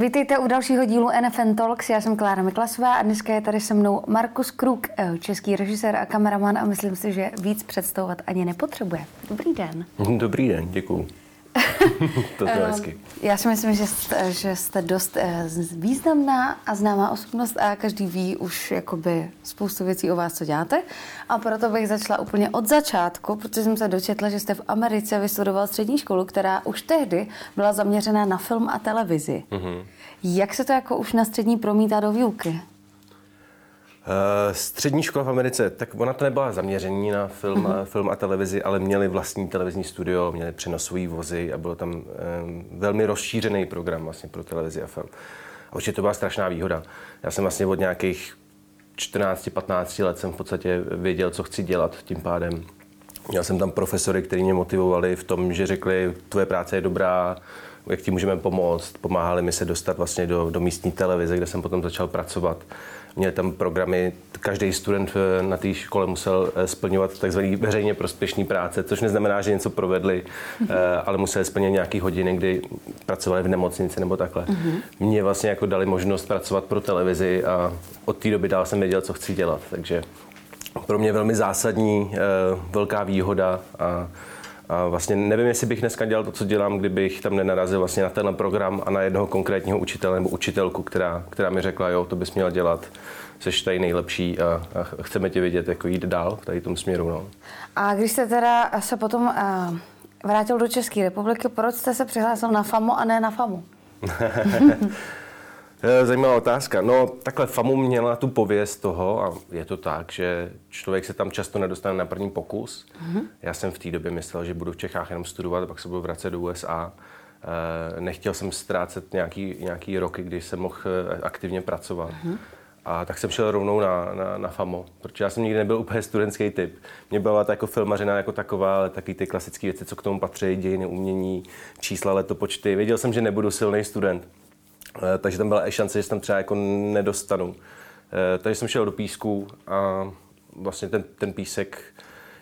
Vítejte u dalšího dílu NFN Talks. Já jsem Klára Miklasová a dneska je tady se mnou Markus Kruk, eh, český režisér a kameraman a myslím si, že víc představovat ani nepotřebuje. Dobrý den. Dobrý den, děkuju. to je hezky. Já si myslím, že jste, že jste dost eh, významná a známá osobnost a každý ví už jakoby spoustu věcí o vás, co děláte. A proto bych začala úplně od začátku, protože jsem se dočetla, že jste v Americe vystudoval střední školu, která už tehdy byla zaměřená na film a televizi. Mm-hmm. Jak se to jako už na střední promítá do výuky? Eh, střední škola v Americe, tak ona to nebyla zaměření na film, uh-huh. film a televizi, ale měli vlastní televizní studio, měli přenosové vozy a bylo tam um, velmi rozšířený program vlastně pro televizi a film. A určitě to byla strašná výhoda. Já jsem vlastně od nějakých 14-15 let jsem v podstatě věděl, co chci dělat tím pádem. Měl jsem tam profesory, kteří mě motivovali v tom, že řekli, tvoje práce je dobrá, jak ti můžeme pomoct. Pomáhali mi se dostat vlastně do, do místní televize, kde jsem potom začal pracovat. Měli tam programy, každý student eh, na té škole musel eh, splňovat takzvaný veřejně prospěšný práce, což neznamená, že něco provedli, mm-hmm. ale museli splnit nějaký hodiny, kdy pracovali v nemocnici nebo takhle. Mm-hmm. Mě vlastně jako dali možnost pracovat pro televizi a od té doby dál jsem věděl, co chci dělat. Takže pro mě velmi zásadní, velká výhoda a a vlastně nevím, jestli bych dneska dělal to, co dělám, kdybych tam nenarazil vlastně na tenhle program a na jednoho konkrétního učitele nebo učitelku, která, která mi řekla, jo, to bys měl dělat, jsi tady nejlepší a, a chceme tě vidět jako jít dál v tady tom směru. No. A když jste teda se potom uh, vrátil do České republiky, proč jste se přihlásil na FAMu a ne na FAMu? Eh, zajímavá otázka. No, takhle FAMu měla tu pověst toho, a je to tak, že člověk se tam často nedostane na první pokus. Mm-hmm. Já jsem v té době myslel, že budu v Čechách jenom studovat, a pak se budu vracet do USA. Eh, nechtěl jsem ztrácet nějaký, nějaký roky, kdy jsem mohl eh, aktivně pracovat. Mm-hmm. A tak jsem šel rovnou na, na, na FAMO, protože já jsem nikdy nebyl úplně studentský typ. Mě byla to jako filmařina jako taková, ale taky ty klasické věci, co k tomu patří, dějiny, umění, čísla, letopočty. Věděl jsem, že nebudu silný student. Eh, takže tam byla i šance, že se tam třeba jako nedostanu. Eh, takže jsem šel do písku a vlastně ten, ten písek,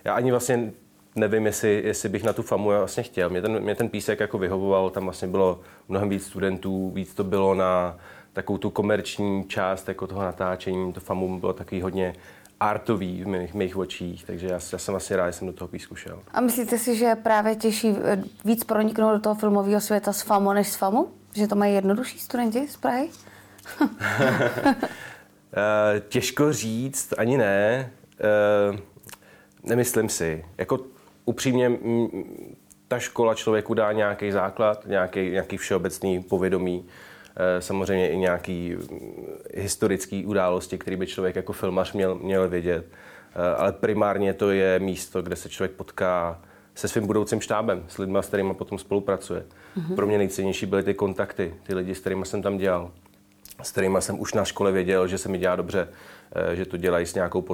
já ani vlastně nevím, jestli, jestli bych na tu famu vlastně chtěl. Mě ten, mě ten písek jako vyhovoval, tam vlastně bylo mnohem víc studentů, víc to bylo na takovou tu komerční část jako toho natáčení. To famu bylo takový hodně artový v mých, mých očích, takže já, já jsem asi rád, že jsem do toho písku šel. A myslíte si, že právě těžší eh, víc proniknout do toho filmového světa s FAMO než s FAMu? Že to mají jednodušší studenti z Prahy? Eh, těžko říct, ani ne. Eh, nemyslím si. Jako upřímně, ta škola člověku dá nějaký základ, nějaký, nějaký všeobecný povědomí, eh, samozřejmě i nějaký historický události, který by člověk jako filmař měl, měl vědět. Ale primárně to je místo, kde se člověk potká se svým budoucím štábem, s lidmi, s kterými potom spolupracuje. Mm-hmm. Pro mě nejcennější byly ty kontakty, ty lidi, s kterými jsem tam dělal, s kterými jsem už na škole věděl, že se mi dělá dobře, eh, že to dělají s nějakou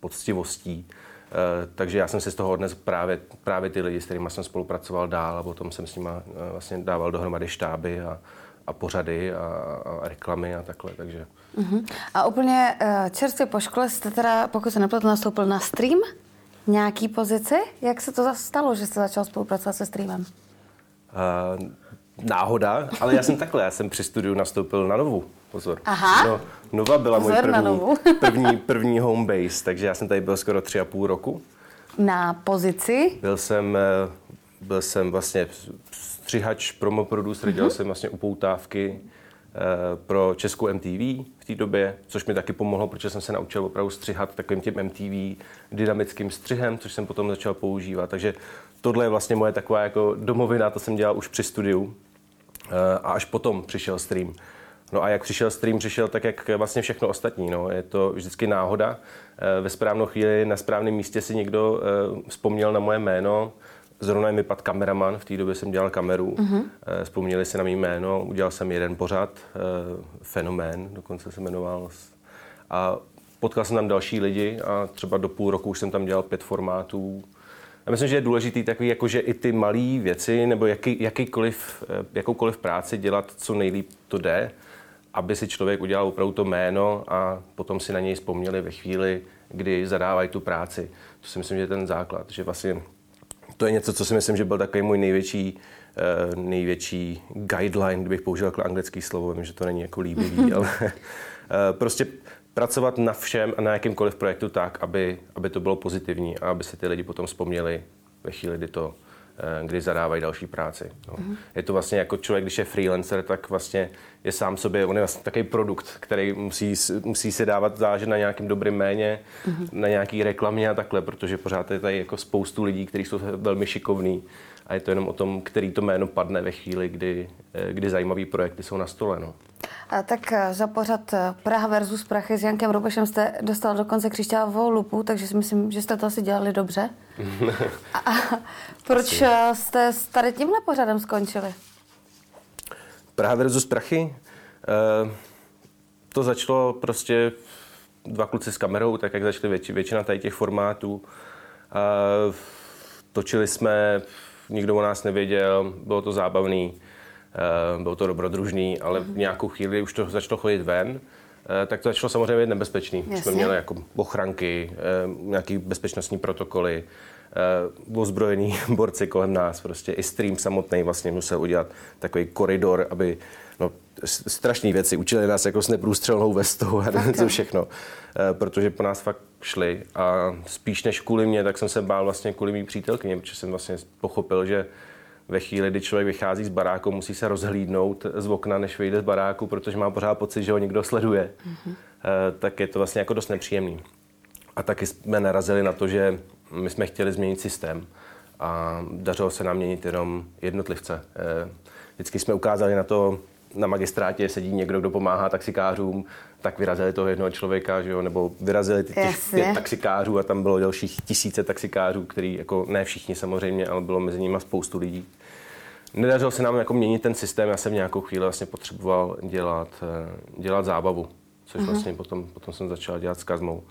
poctivostí. Eh, takže já jsem si z toho odnes právě, právě ty lidi, s kterými jsem spolupracoval dál a potom jsem s nimi eh, vlastně dával dohromady štáby a, a pořady a, a reklamy a takhle, takže... Uh-huh. A úplně čerstvě po škole jste teda, pokud se nepletu, nastoupil na stream? Nějaký pozici? Jak se to stalo, že jste začal spolupracovat se streamem? Uh, náhoda, ale já jsem takhle, já jsem při studiu nastoupil na Novu. Pozor. Aha. No, Nova byla Pozor můj první, první, první home base, takže já jsem tady byl skoro tři a půl roku. Na pozici? Byl jsem, eh, byl jsem vlastně střihač, promo producer, dělal jsem vlastně upoutávky Eh, pro českou MTV té době, což mi taky pomohlo, protože jsem se naučil opravdu střihat takovým tím MTV dynamickým střihem, což jsem potom začal používat. Takže tohle je vlastně moje taková jako domovina, to jsem dělal už při studiu eh, a až potom přišel stream. No a jak přišel stream, přišel tak, jak vlastně všechno ostatní. No. Je to vždycky náhoda. Eh, ve správnou chvíli na správném místě si někdo vzpomněl na moje jméno, Zrovna mi pad kameraman, v té době jsem dělal kameru, uh-huh. vzpomněli si na mý jméno, udělal jsem jeden pořad, eh, Fenomén, dokonce se jmenoval. A potkal jsem tam další lidi a třeba do půl roku už jsem tam dělal pět formátů. Já myslím, že je důležitý takový, jako že i ty malé věci nebo jaký, jakýkoliv, eh, jakoukoliv práci dělat, co nejlíp to jde, aby si člověk udělal opravdu to jméno a potom si na něj vzpomněli ve chvíli, kdy zadávají tu práci. To si myslím, že je ten základ, že vlastně to je něco, co si myslím, že byl takový můj největší, uh, největší guideline, kdybych použil jako anglický slovo, vím, že to není jako líbivý, ale uh, prostě pracovat na všem a na jakýmkoliv projektu tak, aby, aby to bylo pozitivní a aby se ty lidi potom vzpomněli ve chvíli, kdy to Eh, kdy zadávají další práci. No. Mm-hmm. Je to vlastně jako člověk, když je freelancer, tak vlastně je sám sobě, on je vlastně takový produkt, který musí, musí si dávat zážet na nějakým dobrým méně, mm-hmm. na nějaký reklamě a takhle, protože pořád je tady jako spoustu lidí, kteří jsou velmi šikovní a je to jenom o tom, který to jméno padne ve chvíli, kdy, eh, kdy zajímavé projekty jsou na stole. No. A tak eh, za pořad eh, Praha versus Prachy s Jankem Robešem jste dostal dokonce křišťálovou lupu, takže si myslím, že jste to asi dělali dobře. a, a proč asi. jste tady tímhle pořadem skončili? Praha versus Prachy? Uh, to začalo prostě dva kluci s kamerou, tak jak začaly větši, většina tady těch formátů. Uh, točili jsme nikdo o nás nevěděl, bylo to zábavný, eh, bylo to dobrodružný, ale v nějakou chvíli už to začalo chodit ven, eh, tak to začalo samozřejmě být nebezpečný. Jasně. Jsme měli jako ochranky, eh, nějaké bezpečnostní protokoly, ozbrojení borci kolem nás, prostě i stream samotný vlastně musel udělat takový koridor, aby strašné věci. Učili nás jako s neprůstřelnou vestou a co všechno, protože po nás fakt šli a spíš než kvůli mě, tak jsem se bál vlastně kvůli mý přítelkyně, protože jsem vlastně pochopil, že ve chvíli, kdy člověk vychází z baráku, musí se rozhlídnout z okna, než vyjde z baráku, protože má pořád pocit, že ho někdo sleduje, mm-hmm. tak je to vlastně jako dost nepříjemný. A taky jsme narazili na to, že my jsme chtěli změnit systém a dařilo se nám měnit jenom jednotlivce. Eh, vždycky jsme ukázali na to, na magistrátě sedí někdo, kdo pomáhá taxikářům, tak vyrazili toho jednoho člověka, že jo? nebo vyrazili ty těch pět taxikářů a tam bylo dalších tisíce taxikářů, který jako ne všichni samozřejmě, ale bylo mezi nimi spoustu lidí. Nedařilo se nám jako měnit ten systém, já jsem nějakou chvíli vlastně potřeboval dělat, eh, dělat zábavu, což mm-hmm. vlastně potom, potom jsem začal dělat s Kazmou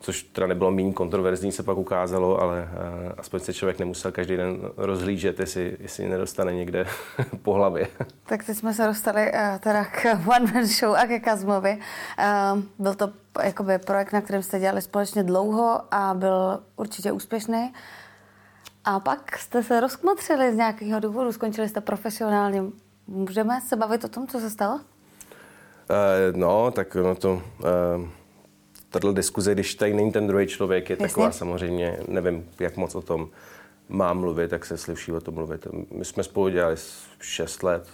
což teda nebylo méně kontroverzní, se pak ukázalo, ale uh, aspoň se člověk nemusel každý den rozhlížet, jestli, jestli nedostane někde po hlavě. Tak teď jsme se dostali uh, teda k One Man Show a ke Kazmovi. Uh, byl to jakoby projekt, na kterém jste dělali společně dlouho a byl určitě úspěšný. A pak jste se rozkmotřili z nějakého důvodu, skončili jste profesionálně. Můžeme se bavit o tom, co se stalo? Uh, no, tak no to... Uh tato diskuze, když tady není ten druhý člověk, je Jasně. taková samozřejmě, nevím, jak moc o tom mám mluvit, tak se slyší o tom mluvit. My jsme spolu dělali 6 let,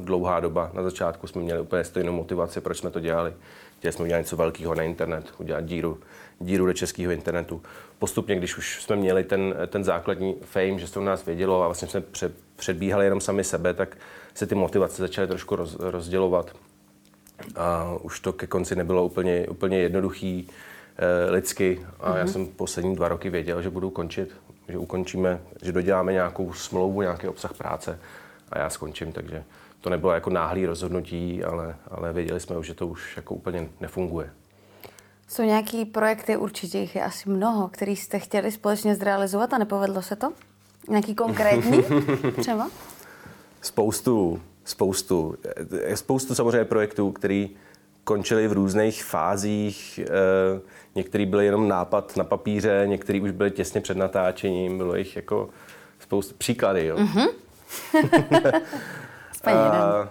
dlouhá doba. Na začátku jsme měli úplně stejnou motivaci, proč jsme to dělali. Chtěli jsme udělat něco velkého na internet, udělat díru, díru do českého internetu. Postupně, když už jsme měli ten, ten základní fame, že se to u nás vědělo a vlastně jsme před, předbíhali jenom sami sebe, tak se ty motivace začaly trošku roz, rozdělovat a už to ke konci nebylo úplně, úplně jednoduchý eh, lidsky a mm-hmm. já mhm. jsem poslední dva roky věděl, že budu končit, že ukončíme, že doděláme nějakou smlouvu, nějaký obsah práce a já skončím, takže to nebylo jako náhlý rozhodnutí, ale, ale věděli jsme už, že to už jako úplně nefunguje. Jsou nějaký projekty, určitě jich je asi mnoho, který jste chtěli společně zrealizovat a nepovedlo se to? Nějaký konkrétní třeba? Spoustu spoustu. Je spoustu samozřejmě projektů, který končili v různých fázích. Eh, některý byly jenom nápad na papíře, některý už byly těsně před natáčením. Bylo jich jako spoustu příklady. Jo. Mm-hmm. A,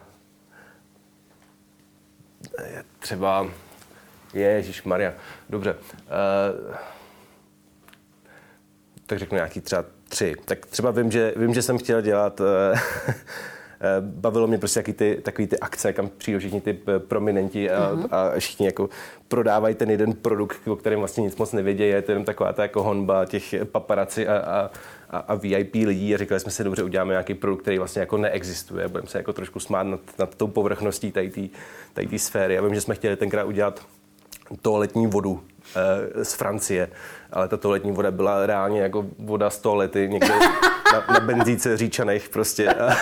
třeba Ježíš Maria. Dobře. Uh, tak řeknu nějaký třeba tři. Tak třeba vím, že, vím, že jsem chtěl dělat uh, Eh, bavilo mě prostě ty, takový ty akce, kam přijdou všichni ty eh, prominenti a, uh-huh. a všichni jako prodávají ten jeden produkt, o kterém vlastně nic moc nevědějí. Je to jenom taková ta jako honba těch paparaci a, a, a, a VIP lidí a říkali jsme si, dobře, uděláme nějaký produkt, který vlastně jako neexistuje. Budeme se jako trošku smát nad, nad tou povrchností tady té sféry. Já vím, že jsme chtěli tenkrát udělat toaletní vodu e, z Francie, ale ta toaletní voda byla reálně jako voda z toalety někde na, na benzíce říčanech prostě a,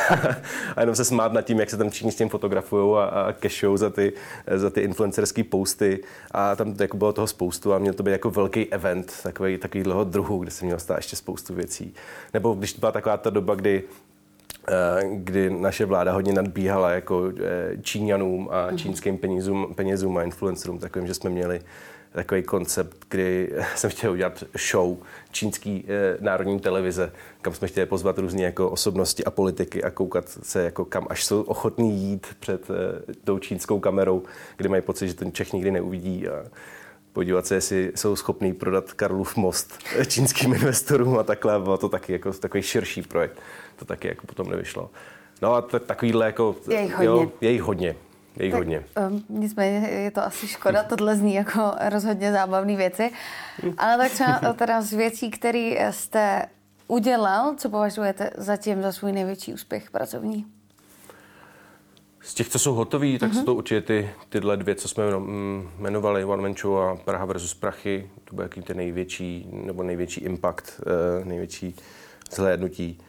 a jenom se smát nad tím, jak se tam všichni s tím fotografují a, a cashou za ty, za ty influencerské posty a tam jako bylo toho spoustu a měl to být jako velký event takový, takovýhleho druhu, kde se mělo stát ještě spoustu věcí. Nebo když byla taková ta doba, kdy eh, kdy naše vláda hodně nadbíhala jako eh, Číňanům a mhm. čínským penězům, penězům a influencerům, takovým, že jsme měli takový koncept, kdy jsem chtěl udělat show čínský eh, národní televize, kam jsme chtěli pozvat různé jako osobnosti a politiky a koukat se, jako kam až jsou ochotní jít před eh, tou čínskou kamerou, kde mají pocit, že ten Čech nikdy neuvidí a podívat se, jestli jsou schopní prodat Karlův most čínským investorům a takhle. Bylo to taky jako takový širší projekt. To taky jako potom nevyšlo. No a t- takovýhle jako... Je jich hodně. Jo, je jich hodně. Je jich Tak, hodně. Um, nicméně je to asi škoda, tohle zní jako rozhodně zábavné věci. Ale tak třeba teda z věcí, které jste udělal, co považujete zatím za svůj největší úspěch pracovní? Z těch, co jsou hotový, tak jsou to určitě ty, tyhle dvě, co jsme mm, jmenovali, One Man Show a Praha versus Prachy. To byl jaký ten největší, nebo největší impact, eh, největší zhlédnutí.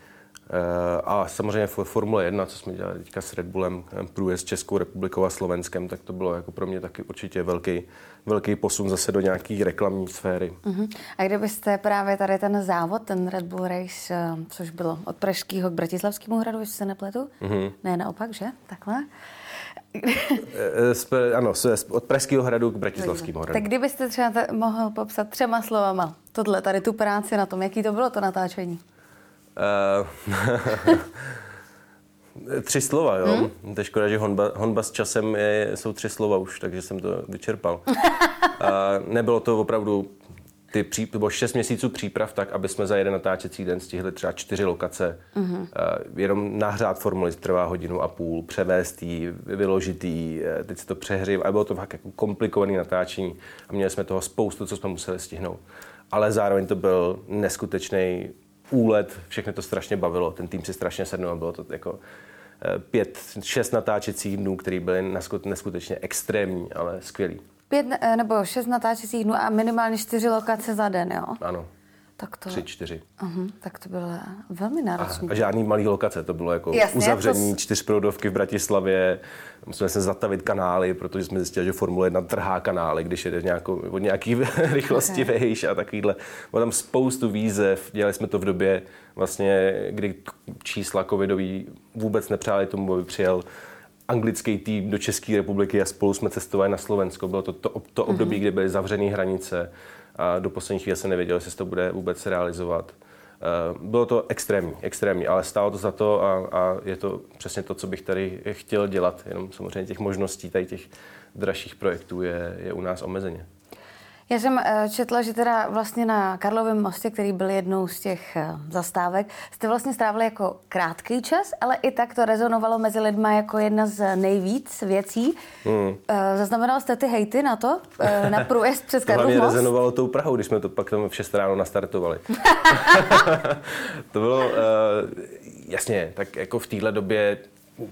Eh, A samozřejmě Formule 1, co jsme dělali teďka s Red Bullem, eh, průjezd Českou republikou a Slovenskem, tak to bylo jako pro mě taky určitě velký, velký posun zase do nějaké reklamní sféry. Uh-huh. A kdybyste právě tady ten závod, ten Red Bull Race, eh, což bylo od Pražského k Bratislavskému hradu, jestli se nepletu? Uh-huh. Ne, naopak, že? Takhle. Z- Ano, od Pražského hradu k Bratislavskému hradu. tak kdybyste třeba te- mohl popsat třema slovama tohle, tady tu práci na tom, jaký to bylo to natáčení? Eh, tři slova, jo. Hmm? To je škoda, že honba, honba s časem je, jsou tři slova už, takže jsem to vyčerpal. A nebylo to opravdu, ty pří, to bylo šest měsíců příprav tak, aby jsme za jeden natáčecí den stihli třeba čtyři lokace. Mm-hmm. Jenom nahřát formuly trvá hodinu a půl, převést jí, vyložit jí, eh, teď se to přehřiv a bylo to fakt jako komplikované natáčení a měli jsme toho spoustu, co jsme museli stihnout. Ale zároveň to byl neskutečný úlet, všechno to strašně bavilo, ten tým si strašně sednul a bylo to jako eh, pět, šest natáčecích dnů, které byly nesku- neskutečně extrémní, ale skvělý. Pět eh, nebo šest natáčecích dnů a minimálně čtyři lokace za den, jo? Ano, Tak to, tři, čtyři. uh-huh, tak to bylo velmi náročné. A žádný malý lokace, to bylo jako Jasně, uzavření to s- čtyřproudovky v Bratislavě, museli jsme zatavit kanály, protože jsme zjistili, že Formule 1 trhá kanály, když jede nějakou, od nějaký rychlosti Okay. vejš a takovýhle. Bylo tam spoustu výzev, dělali jsme to v době, vlastně, kdy čísla covidový vůbec nepřáli tomu, aby přijel anglický tým do České republiky a spolu jsme cestovali na Slovensko. Bylo to to, to období, kdy byly zavřené hranice a do poslední chvíle se nevědělo, jestli se to bude vůbec realizovat. Eh, Bylo to extrémní, extrémní, ale stálo to za to a, a je to přesně to, co bych tady chtěl dělat. Jenom samozřejmě těch možností, tady těch dražších projektů je, je u nás omezeně. Já jsem eh, četla, že teda vlastně na Karlovém mostě, který byl jednou z těch eh, zastávek, jste vlastně strávili jako krátký čas, ale i tak to rezonovalo mezi lidma jako jedna z nejvíc věcí. Hmm. Zaznamenal jste ty hejty na to, eh, na průjezd přes Karlov most? rezonovalo tou Prahou, když jsme to pak tam v 6 ráno nastartovali. to bylo, jasně, tak jako v téhle době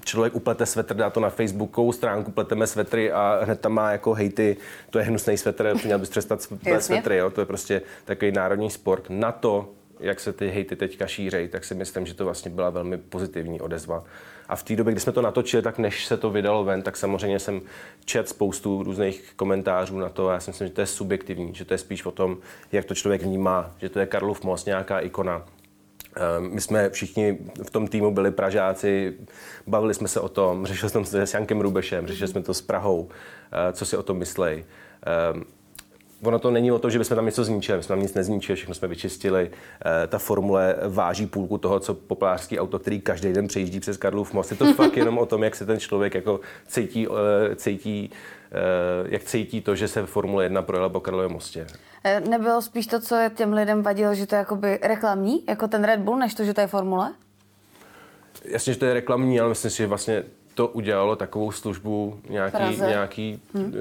člověk uplete svetr, dá to na Facebookovou stránku, pleteme svetry a hned tam má jako hejty, to je hnusný svetr, měl bys přestat s- plet svetry, jo? to je prostě takový národní sport. Na to, jak se ty hejty teďka šířejí, tak si myslím, že to vlastně byla velmi pozitivní odezva. A v té době, kdy jsme to natočili, tak než se to vydalo ven, tak samozřejmě jsem čet spoustu různých komentářů na to a já si myslím, že to je subjektivní, že to je spíš o tom, jak to člověk vnímá, že to je Karlov most, nějaká ikona. Ehm, My jsme všichni v tom týmu byli Pražáci, bavili jsme se o tom, řešili jsme to s Jankem Rubešem, řešili jsme to s Prahou, eh, co si o tom myslej. Ehm, Ono to není o tom, že bychom tam něco zničili, my jsme tam nic nezničili, všechno jsme vyčistili. Ta formule váží půlku toho, co populářský auto, který každý den přejíždí přes Karlův most. Je to fakt jenom o tom, jak se ten člověk jako cítí, cítí jak cítí to, že se Formule 1 projela po Karlově mostě. Eh, Nebylo spíš to, co těm lidem vadilo, že to je jakoby reklamní, jako ten Red Bull, než to, že to je formule? Jasně, že to je reklamní, ale myslím si, že vlastně to udělalo takovou službu nějaký, Praze. nějaký hmm.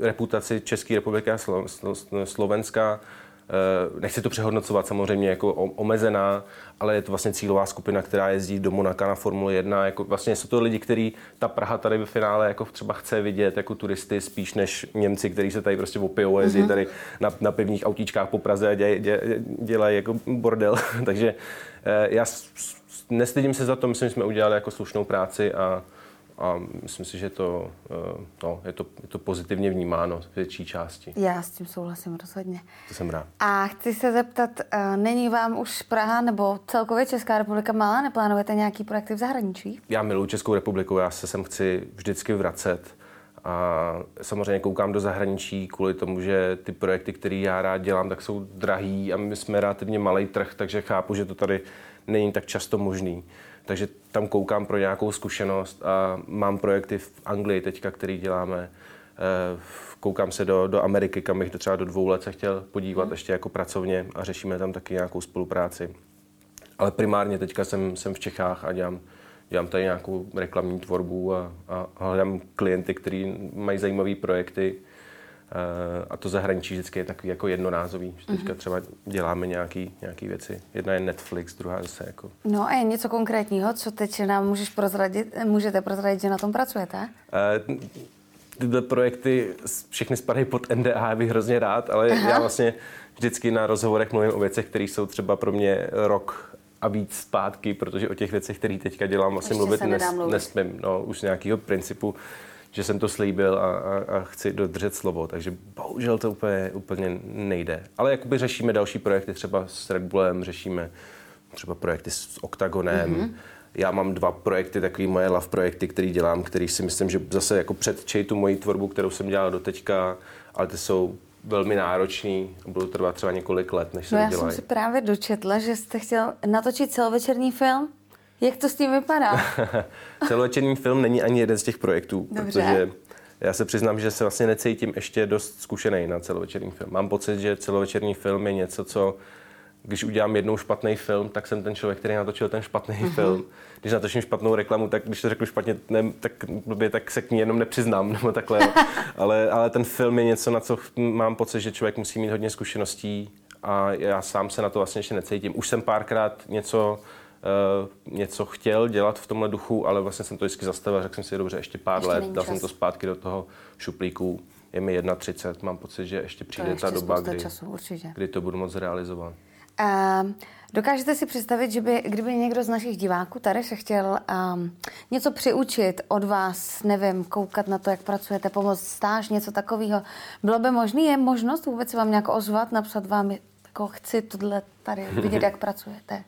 reputaci České republiky a Slo- Slo- Slovenska. Eh, Nechci to přehodnocovat samozřejmě jako omezená, ale je to vlastně cílová skupina, která jezdí do Monaka na Formule 1. Jako vlastně jsou to lidi, kteří ta Praha tady ve finále jako třeba chce vidět jako turisty spíš než Němci, kteří se tady prostě opijou a jezdí tady na, na pivních autíčkách po Praze a dělají dě, dělaj jako bordel. Takže eh, já nestydím se za to, myslím, že jsme udělali jako slušnou práci a, a myslím si, že to, eh, no, je, to, je to pozitivně vnímáno v větší části. Já s tím souhlasím rozhodně. To jsem rád. A chci se zeptat, eh, není vám už Praha nebo celkově Česká republika malá? Neplánujete nějaký projekty v zahraničí? Já miluji Českou republiku, já se sem chci vždycky vracet A samozřejmě koukám do zahraničí kvůli tomu, že ty projekty, které já rád dělám, tak jsou drahý a my jsme relativně malý trh, takže chápu, že to tady není tak často možný. Takže tam koukám pro nějakou zkušenost a mám projekty v Anglii teďka, který děláme. Eh, koukám se do, do Ameriky, kam bych třeba do dvou let se chtěl podívat hmm. ještě jako pracovně a řešíme tam taky nějakou spolupráci. Ale primárně teďka jsem, jsem v Čechách a dělám, dělám tady nějakou reklamní tvorbu a, a hledám klienty, kteří mají zajímavé projekty. Eh, a to zahraničí vždycky je takový jako jednorázový. Že teďka mhm. třeba děláme nějaký, nějaký věci. Jedna je Netflix, druhá zase jako... No a je něco konkrétního, co teď nám můžeš prozradit, můžete prozradit, že na tom pracujete? Uh, tyhle projekty všechny spadají pod NDA, bych hrozně rád, ale Aha. já vlastně vždycky na rozhovorech mluvím o věcech, které jsou třeba pro mě rok a víc zpátky, protože o těch věcech, které teďka dělám, vlastně Ještě mluvit, nes, mluvit nesmím. No, už z nějakého principu, že jsem to slíbil a, a, a chci dodržet slovo, takže bohužel to úplně, úplně nejde. Ale jakoby řešíme další projekty, třeba s Red Bullem, řešíme třeba projekty s Octagonem, mm-hmm já mám dva projekty, takové moje love projekty, které dělám, který si myslím, že zase jako předčej tu moji tvorbu, kterou jsem dělal do teďka, ale ty jsou velmi náročný a budou trvat třeba několik let, než se no, já jsem si právě dočetla, že jste chtěl natočit celovečerní film. Jak to s tím vypadá? celovečerní film není ani jeden z těch projektů, Dobře. protože já se přiznám, že se vlastně necítím ještě dost zkušený na celovečerní film. Mám pocit, že celovečerní film je něco, co když udělám jednou špatný film, tak jsem ten člověk, který natočil ten špatný mm-hmm. film. Když natočím špatnou reklamu, tak když to řeknu špatně, ne, tak, blbě, tak se k ní jenom nepřiznám, nebo takhle. ale, ale ten film je něco, na co mám pocit, že člověk musí mít hodně zkušeností a já sám se na to vlastně ještě necítím. Už jsem párkrát něco, něco chtěl dělat v tomhle duchu, ale vlastně jsem to vždycky zastavil, řekl jsem si dobře, ještě pár ještě let, dal čas. jsem to zpátky do toho šuplíku. Je mi 31, mám pocit, že ještě přijde ta doba, kdy, času, kdy to budu moc realizovat. Um, dokážete si představit, že by, kdyby někdo z našich diváků tady se chtěl um, něco přiučit od vás, nevím, koukat na to, jak pracujete, pomoct stáž, něco takového, bylo by možné, je možnost vůbec vám nějak ozvat, napsat vám, jako chci tohle tady vidět, jak pracujete?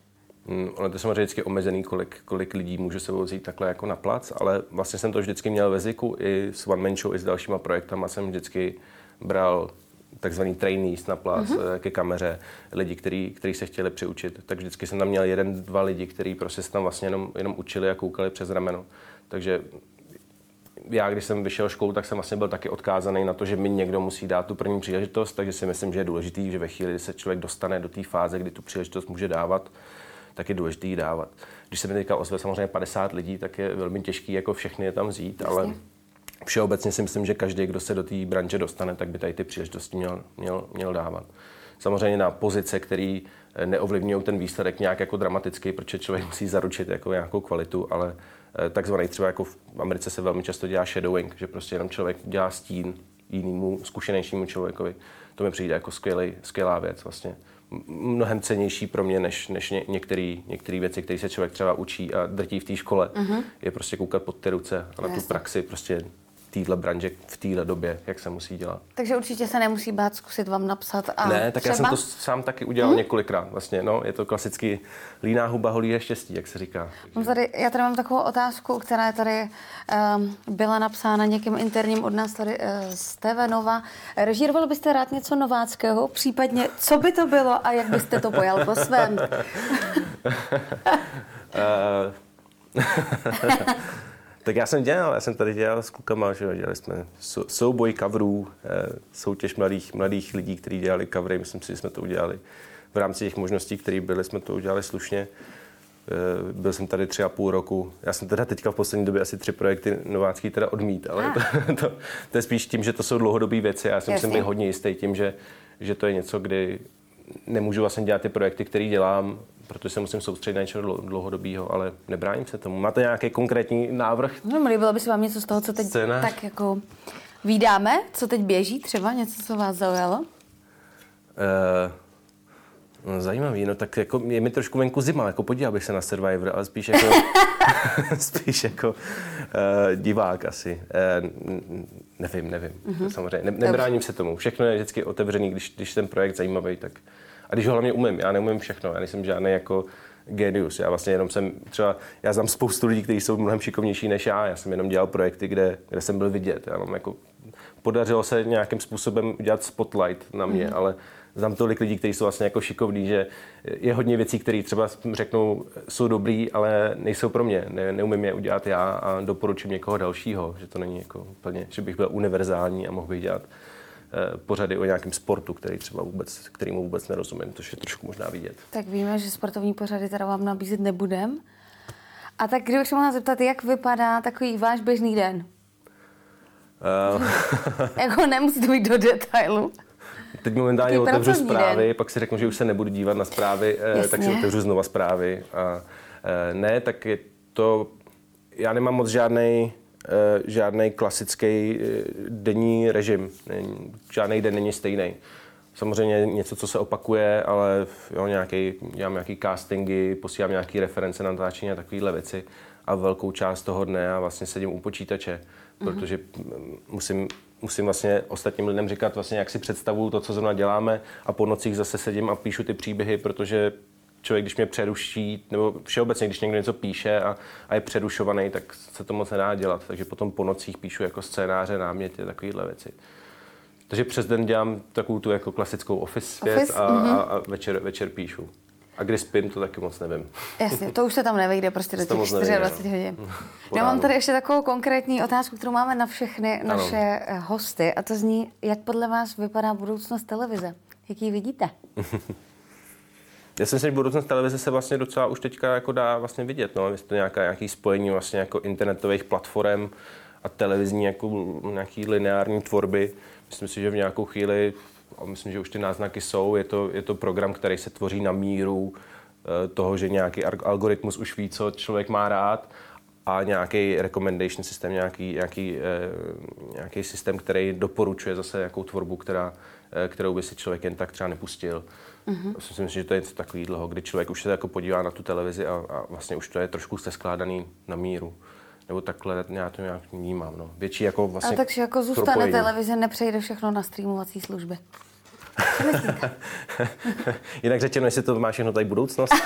Mm, ono to je samozřejmě vždycky omezený, kolik, kolik lidí může se vozit takhle jako na plac, ale vlastně jsem to vždycky měl ve zvyku i s One Man Show, i s dalšíma projektama jsem vždycky bral takzvaný trainees na plas mm-hmm. ke kameře, lidi, který, který se chtěli přiučit. Tak vždycky jsem tam měl jeden, dva lidi, kteří prostě se tam vlastně jenom, jenom učili a koukali přes rameno. Takže já, když jsem vyšel školu, tak jsem vlastně byl taky odkázaný na to, že mi někdo musí dát tu první příležitost, takže si myslím, že je důležitý, že ve chvíli, kdy se člověk dostane do té fáze, kdy tu příležitost může dávat, tak je důležité ji dávat. Když se mi teďka ozve samozřejmě 50 lidí, tak je velmi těžký jako všechny je tam vzít, Jasně. ale všeobecně si myslím, že každý, kdo se do té branže dostane, tak by tady ty příležitosti měl, měl, měl dávat. Samozřejmě na pozice, které eh, neovlivňují ten výsledek nějak jako dramatický, protože člověk musí zaručit jako nějakou kvalitu, ale eh, takzvaný třeba jako v Americe se velmi často dělá shadowing, že prostě jenom člověk dělá stín jinému zkušenějšímu člověkovi. To mi přijde jako skvělý, skvělá věc vlastně. Mnohem cenější pro mě, než, než ně, některé věci, které se člověk třeba učí a drtí v té škole, uh-huh. je prostě koukat pod ty ruce a na tu praxi prostě téhle branže v téhle době, jak se musí dělat. Takže určitě se nemusí bát zkusit vám napsat. A ne, tak třeba? já jsem to sám taky udělal hmm. několikrát. Vlastně, no, je to klasicky líná huba holí je štěstí, jak se říká. Mám tady, já tady mám takovou otázku, která je tady um, byla napsána někým interním od nás tady uh, z TV Nova. Režíroval byste rád něco nováckého? Případně, co by to bylo a jak byste to pojal po svém? uh, Tak já jsem dělal, já jsem tady dělal s klukama, že dělali jsme souboj coverů, eh, soutěž mladých, mladých lidí, kteří dělali covery, myslím si, že jsme to udělali v rámci těch možností, které byly, jsme to udělali slušně. Eh, byl jsem tady tři a půl roku. Já jsem teda teďka v poslední době asi tři projekty novácký teda odmít, ale ah. to, to, to, je spíš tím, že to jsou dlouhodobé věci. Já si musím být hodně jistý tím, že, že to je něco, kdy nemůžu vlastně dělat ty projekty, které dělám, protože se musím soustředit na něco dlouhodobého, ale nebráním se tomu. Máte nějaký konkrétní návrh? No, líbilo by se vám něco z toho, co teď Scénář? tak jako výdáme, co teď běží třeba, něco, co vás zaujalo? Uh, No, zajímavý, no tak jako je mi trošku venku zima, jako podíval bych se na Survivor, ale spíš jako, spíš jako uh, divák asi. Uh, nevím, nevím, mm-hmm. samozřejmě. Ne, nebráním se tomu. Všechno je vždycky otevřený, když, když ten projekt zajímavý, tak a když ho hlavně umím, já neumím všechno, já nejsem žádný jako genius. Já vlastně jenom jsem třeba, já znám spoustu lidí, kteří jsou mnohem šikovnější než já. Já jsem jenom dělal projekty, kde, kde jsem byl vidět. Já mám jako, podařilo se nějakým způsobem udělat spotlight na mě, mm. ale znám tolik lidí, kteří jsou vlastně jako šikovní, že je hodně věcí, které třeba řeknou, jsou dobrý, ale nejsou pro mě. Ne, neumím je udělat já a doporučím někoho dalšího, že to není jako úplně, že bych byl univerzální a mohl bych dělat pořady o nějakém sportu, který třeba vůbec, kterýmu vůbec nerozumím, což je trošku možná vidět. Tak víme, že sportovní pořady teda vám nabízet nebudem. A tak kdybych se mohla zeptat, jak vypadá takový váš běžný den? Uh... jako nemusí to být do detailu. Teď momentálně Taký otevřu zprávy, den. pak si řeknu, že už se nebudu dívat na zprávy, eh, Jasně. tak si otevřu znova zprávy. A, eh, ne, tak je to, já nemám moc žádný eh, žádný klasický denní režim. Žádný den není stejný. Samozřejmě něco, co se opakuje, ale jo, nějaký, dělám nějaký castingy, posílám nějaké reference na natáčení a takovéhle věci. A velkou část toho dne já vlastně sedím u počítače, mm-hmm. protože musím musím vlastně ostatním lidem říkat, vlastně, jak si představuju to, co zrovna děláme a po nocích zase sedím a píšu ty příběhy, protože člověk, když mě přeruší, nebo všeobecně, když někdo něco píše a, a je přerušovaný, tak se to moc nedá dělat. Takže potom po nocích píšu jako scénáře, náměty, takovéhle věci. Takže přes den dělám takovou tu jako klasickou office, office? věc a, mm-hmm. a, a večer, večer píšu. A kdy spím, to taky moc nevím. Jasně, to už se tam nevejde prostě do těch 24 no. hodin. Já mám tady ještě takovou konkrétní otázku, kterou máme na všechny naše ano. Eh, hosty a to zní, jak podle vás vypadá budoucnost televize? Jak ji vidíte? Já si myslím, že budoucnost televize se vlastně docela už teďka jako dá vlastně vidět. No. Je to nějaká, nějaký spojení vlastně jako internetových platform a televizní jako nějaký lineární tvorby. Myslím si, že v nějakou chvíli a myslím, že už ty náznaky jsou. Je to, je to program, který se tvoří na míru eh, toho, že nějaký algoritmus už ví, co člověk má rád a nějaký recommendation systém, nějaký, nějaký, eh, nějaký systém, který doporučuje zase jakou tvorbu, která, eh, kterou by si člověk jen tak třeba nepustil. Mm-hmm. Myslím si, že to je něco takového, kdy člověk už se jako podívá na tu televizi a, a vlastně už to je trošku skládaný na míru nebo takhle já to nějak vnímám. No. Větší jako vlastně A takže jako zůstane propojení. televize, nepřejde všechno na streamovací služby. Jinak řečeno, jestli to má všechno tady budoucnost.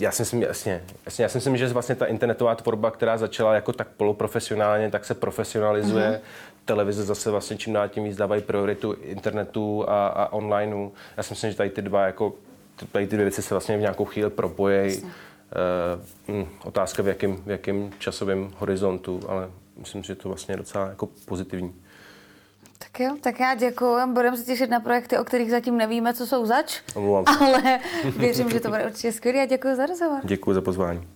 Já si myslím, jasně, jasně, já si myslím, že vlastně ta internetová tvorba, která začala jako tak poloprofesionálně, tak se profesionalizuje. Mm-hmm. Televize zase vlastně čím dál tím víc dávají prioritu internetu a, a onlineu. Já si myslím, že tady ty dva jako tady ty dvě věci se vlastně v nějakou chvíli propojejí. Uh, otázka v jakém, v jakém časovém horizontu, ale myslím, že to vlastně je docela jako pozitivní. Tak jo, tak já děkuji. Budeme se těšit na projekty, o kterých zatím nevíme, co jsou zač. Ale věřím, že to bude určitě skvělé a děkuji za rozhovor. Děkuji za pozvání.